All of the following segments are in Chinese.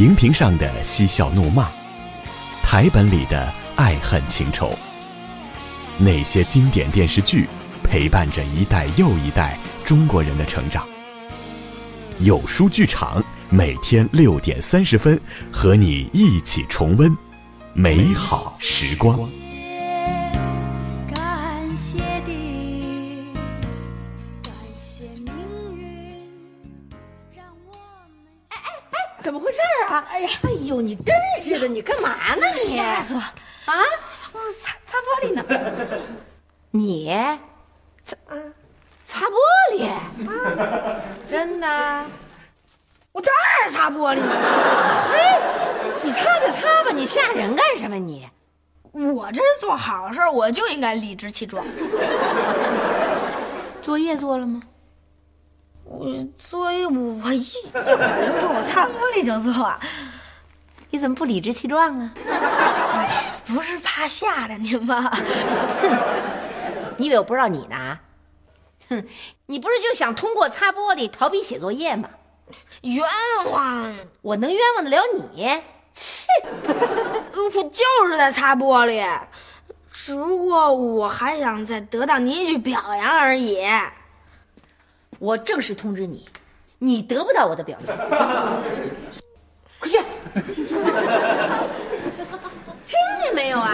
荧屏上的嬉笑怒骂，台本里的爱恨情仇，那些经典电视剧陪伴着一代又一代中国人的成长。有书剧场每天六点三十分，和你一起重温美好时光。呦，你真是的，你干嘛呢？你吓死我！啊，我擦擦玻璃呢。你擦擦玻璃？真的？我当然擦玻璃了。嘿，你擦就擦吧，你吓人干什么？你，我这是做好事，我就应该理直气壮。作业做了吗？我作业我一一会儿就说，我擦玻璃就做。你怎么不理直气壮啊？不是怕吓着您吗？你以为我不知道你呢？哼，你不是就想通过擦玻璃逃避写作业吗？冤枉！我能冤枉得了你？切！我就是在擦玻璃，只不过我还想再得到您一句表扬而已。我正式通知你，你得不到我的表扬。快去！听见没有啊？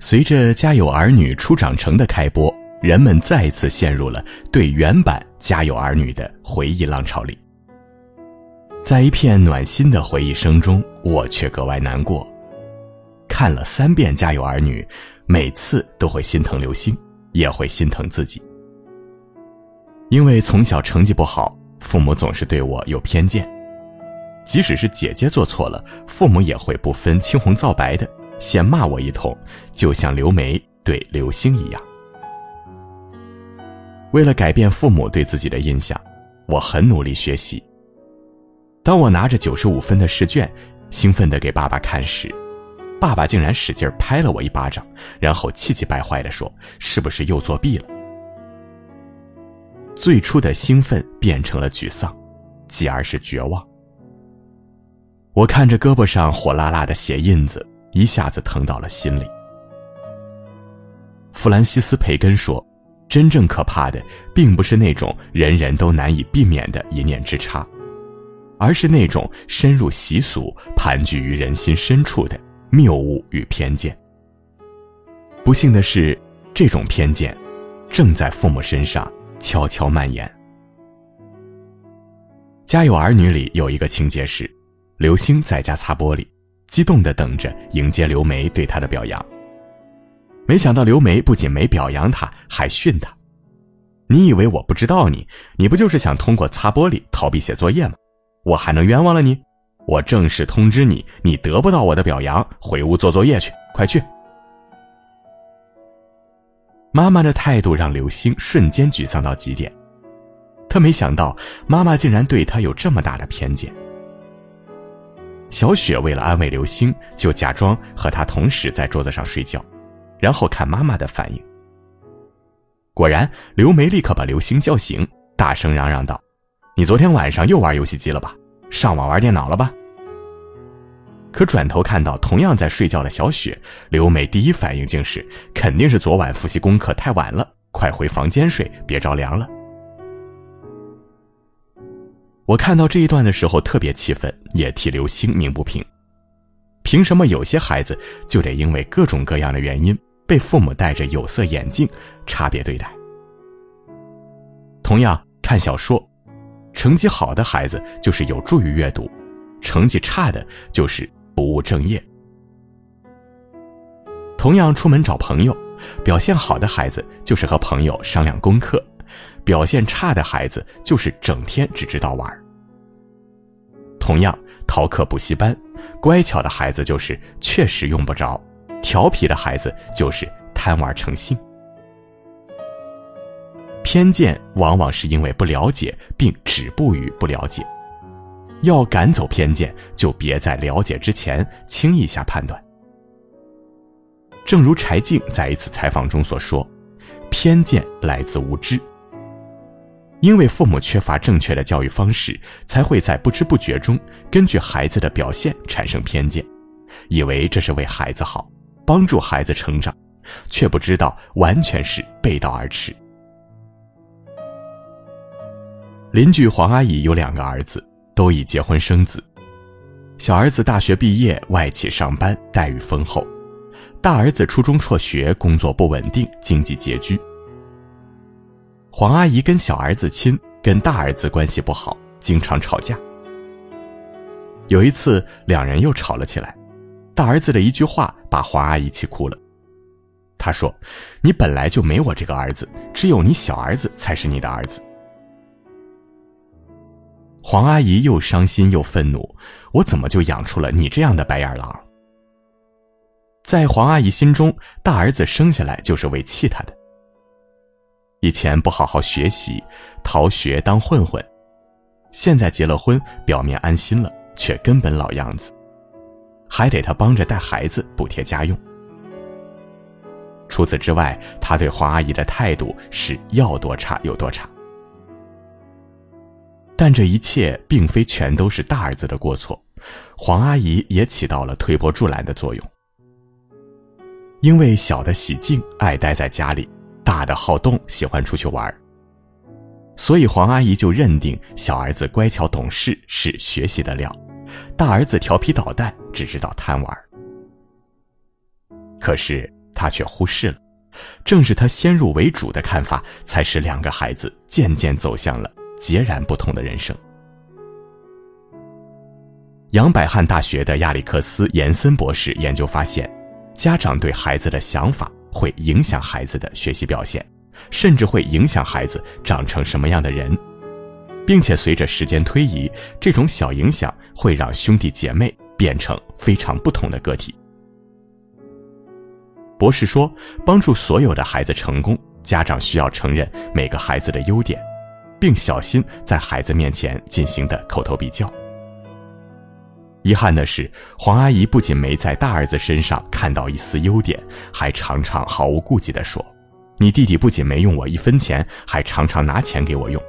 随着《家有儿女》初长成的开播，人们再次陷入了对原版《家有儿女》的回忆浪潮里。在一片暖心的回忆声中，我却格外难过。看了三遍《家有儿女》，每次都会心疼刘星，也会心疼自己。因为从小成绩不好，父母总是对我有偏见。即使是姐姐做错了，父母也会不分青红皂白的先骂我一通，就像刘梅对刘星一样。为了改变父母对自己的印象，我很努力学习。当我拿着九十五分的试卷，兴奋地给爸爸看时，爸爸竟然使劲拍了我一巴掌，然后气急败坏地说：“是不是又作弊了？”最初的兴奋变成了沮丧，继而是绝望。我看着胳膊上火辣辣的血印子，一下子疼到了心里。弗兰西斯·培根说：“真正可怕的，并不是那种人人都难以避免的一念之差，而是那种深入习俗、盘踞于人心深处的。”谬误与偏见。不幸的是，这种偏见正在父母身上悄悄蔓延。《家有儿女》里有一个情节是，刘星在家擦玻璃，激动地等着迎接刘梅对他的表扬。没想到刘梅不仅没表扬他，还训他：“你以为我不知道你？你不就是想通过擦玻璃逃避写作业吗？我还能冤枉了你？”我正式通知你，你得不到我的表扬，回屋做作业去，快去！妈妈的态度让刘星瞬间沮丧到极点，他没想到妈妈竟然对他有这么大的偏见。小雪为了安慰刘星，就假装和他同时在桌子上睡觉，然后看妈妈的反应。果然，刘梅立刻把刘星叫醒，大声嚷嚷道：“你昨天晚上又玩游戏机了吧？上网玩电脑了吧？”可转头看到同样在睡觉的小雪，刘美第一反应竟是肯定是昨晚复习功课太晚了，快回房间睡，别着凉了。我看到这一段的时候特别气愤，也替刘星鸣不平。凭什么有些孩子就得因为各种各样的原因被父母戴着有色眼镜差别对待？同样看小说，成绩好的孩子就是有助于阅读，成绩差的就是。不务正业。同样出门找朋友，表现好的孩子就是和朋友商量功课，表现差的孩子就是整天只知道玩。同样逃课补习班，乖巧的孩子就是确实用不着，调皮的孩子就是贪玩成性。偏见往往是因为不了解，并止步于不了解。要赶走偏见，就别在了解之前轻易下判断。正如柴静在一次采访中所说：“偏见来自无知。因为父母缺乏正确的教育方式，才会在不知不觉中根据孩子的表现产生偏见，以为这是为孩子好，帮助孩子成长，却不知道完全是背道而驰。邻居黄阿姨有两个儿子，都已结婚生子。小儿子大学毕业，外企上班，待遇丰厚；大儿子初中辍学，工作不稳定，经济拮据。黄阿姨跟小儿子亲，跟大儿子关系不好，经常吵架。有一次，两人又吵了起来，大儿子的一句话把黄阿姨气哭了。他说：“你本来就没我这个儿子，只有你小儿子才是你的儿子。”黄阿姨又伤心又愤怒，我怎么就养出了你这样的白眼狼？在黄阿姨心中，大儿子生下来就是为气她的。以前不好好学习，逃学当混混，现在结了婚，表面安心了，却根本老样子，还得他帮着带孩子，补贴家用。除此之外，他对黄阿姨的态度是要多差有多差。但这一切并非全都是大儿子的过错，黄阿姨也起到了推波助澜的作用。因为小的喜静爱待在家里，大的好动喜欢出去玩所以黄阿姨就认定小儿子乖巧懂事是学习的料，大儿子调皮捣蛋只知道贪玩。可是她却忽视了，正是她先入为主的看法，才使两个孩子渐渐走向了。截然不同的人生。杨百翰大学的亚历克斯·延森博士研究发现，家长对孩子的想法会影响孩子的学习表现，甚至会影响孩子长成什么样的人，并且随着时间推移，这种小影响会让兄弟姐妹变成非常不同的个体。博士说，帮助所有的孩子成功，家长需要承认每个孩子的优点。并小心在孩子面前进行的口头比较。遗憾的是，黄阿姨不仅没在大儿子身上看到一丝优点，还常常毫无顾忌地说：“你弟弟不仅没用我一分钱，还常常拿钱给我用。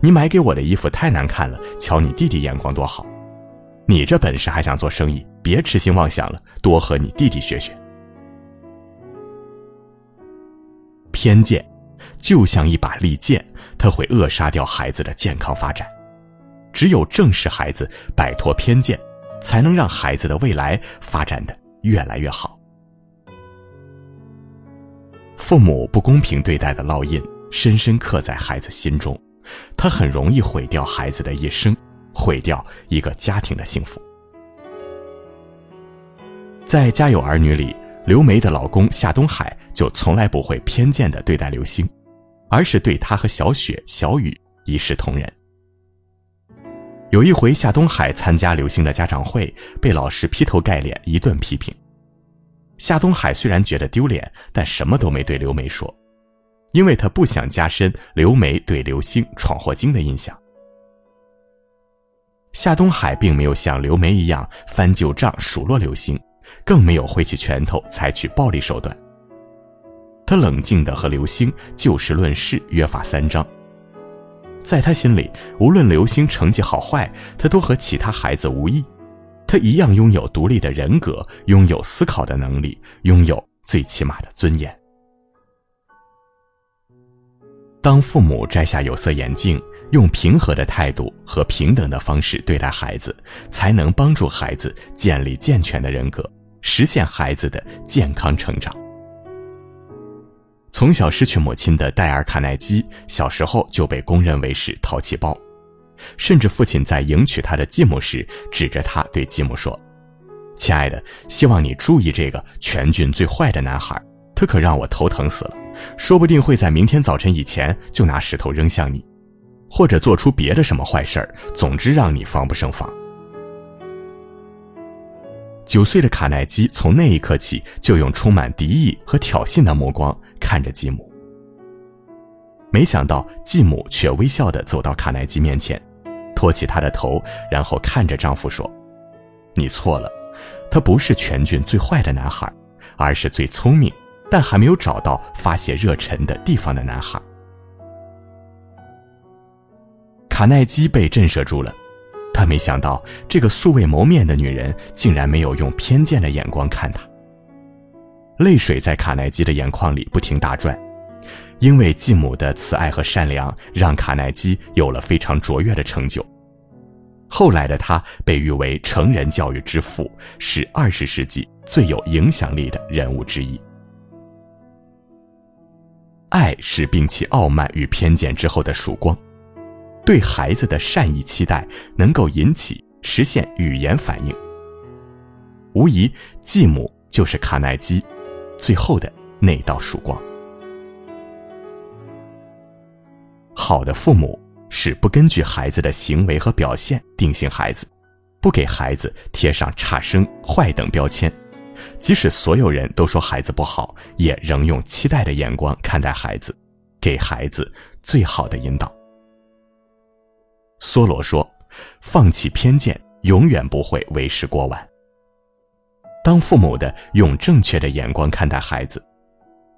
你买给我的衣服太难看了，瞧你弟弟眼光多好。你这本事还想做生意，别痴心妄想了，多和你弟弟学学。”偏见。就像一把利剑，它会扼杀掉孩子的健康发展。只有正视孩子，摆脱偏见，才能让孩子的未来发展的越来越好。父母不公平对待的烙印深深刻在孩子心中，他很容易毁掉孩子的一生，毁掉一个家庭的幸福。在《家有儿女》里。刘梅的老公夏东海就从来不会偏见的对待刘星，而是对他和小雪、小雨一视同仁。有一回，夏东海参加刘星的家长会，被老师劈头盖脸一顿批评。夏东海虽然觉得丢脸，但什么都没对刘梅说，因为他不想加深刘梅对刘星闯祸精的印象。夏东海并没有像刘梅一样翻旧账数落刘星。更没有挥起拳头采取暴力手段。他冷静地和刘星就事论事，约法三章。在他心里，无论刘星成绩好坏，他都和其他孩子无异，他一样拥有独立的人格，拥有思考的能力，拥有最起码的尊严。当父母摘下有色眼镜，用平和的态度和平等的方式对待孩子，才能帮助孩子建立健全的人格。实现孩子的健康成长。从小失去母亲的戴尔·卡耐基，小时候就被公认为是淘气包，甚至父亲在迎娶他的继母时，指着他对继母说：“亲爱的，希望你注意这个全郡最坏的男孩，他可让我头疼死了，说不定会在明天早晨以前就拿石头扔向你，或者做出别的什么坏事儿，总之让你防不胜防。”九岁的卡耐基从那一刻起就用充满敌意和挑衅的目光看着继母。没想到继母却微笑地走到卡耐基面前，托起他的头，然后看着丈夫说：“你错了，他不是全郡最坏的男孩，而是最聪明、但还没有找到发泄热忱的地方的男孩。卡耐基被震慑住了，他没想到这个素未谋面的女人竟然没有用偏见的眼光看他。泪水在卡耐基的眼眶里不停打转，因为继母的慈爱和善良，让卡耐基有了非常卓越的成就。后来的他被誉为成人教育之父，是二十世纪最有影响力的人物之一。爱是摒弃傲慢与偏见之后的曙光。对孩子的善意期待能够引起实现语言反应。无疑，继母就是卡耐基最后的那道曙光。好的父母是不根据孩子的行为和表现定性孩子，不给孩子贴上差生、坏等标签，即使所有人都说孩子不好，也仍用期待的眼光看待孩子，给孩子最好的引导。梭罗说：“放弃偏见，永远不会为时过晚。当父母的用正确的眼光看待孩子，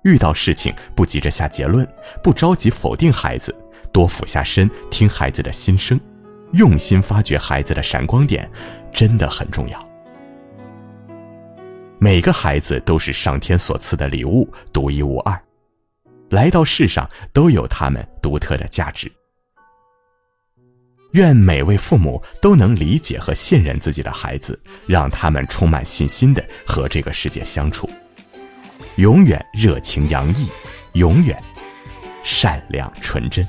遇到事情不急着下结论，不着急否定孩子，多俯下身听孩子的心声，用心发掘孩子的闪光点，真的很重要。每个孩子都是上天所赐的礼物，独一无二，来到世上都有他们独特的价值。”愿每位父母都能理解和信任自己的孩子，让他们充满信心的和这个世界相处，永远热情洋溢，永远善良纯真。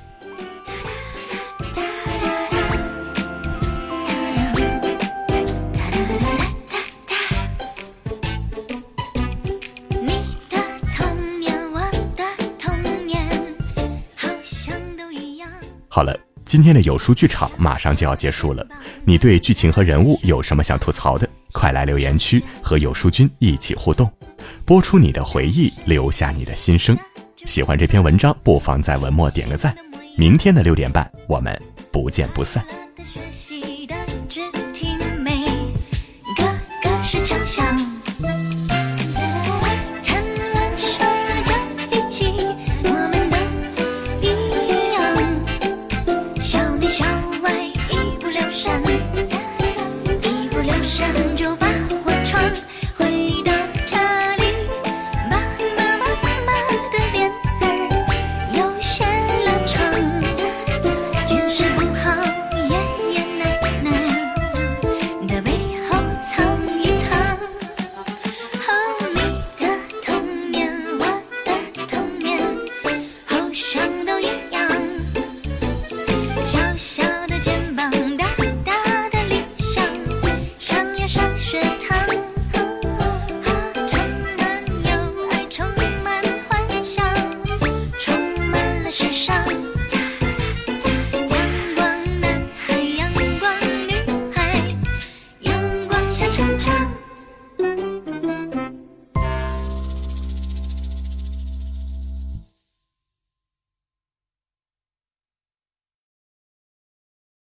好了。今天的有书剧场马上就要结束了，你对剧情和人物有什么想吐槽的？快来留言区和有书君一起互动，播出你的回忆，留下你的心声。喜欢这篇文章，不妨在文末点个赞。明天的六点半，我们不见不散。是强项。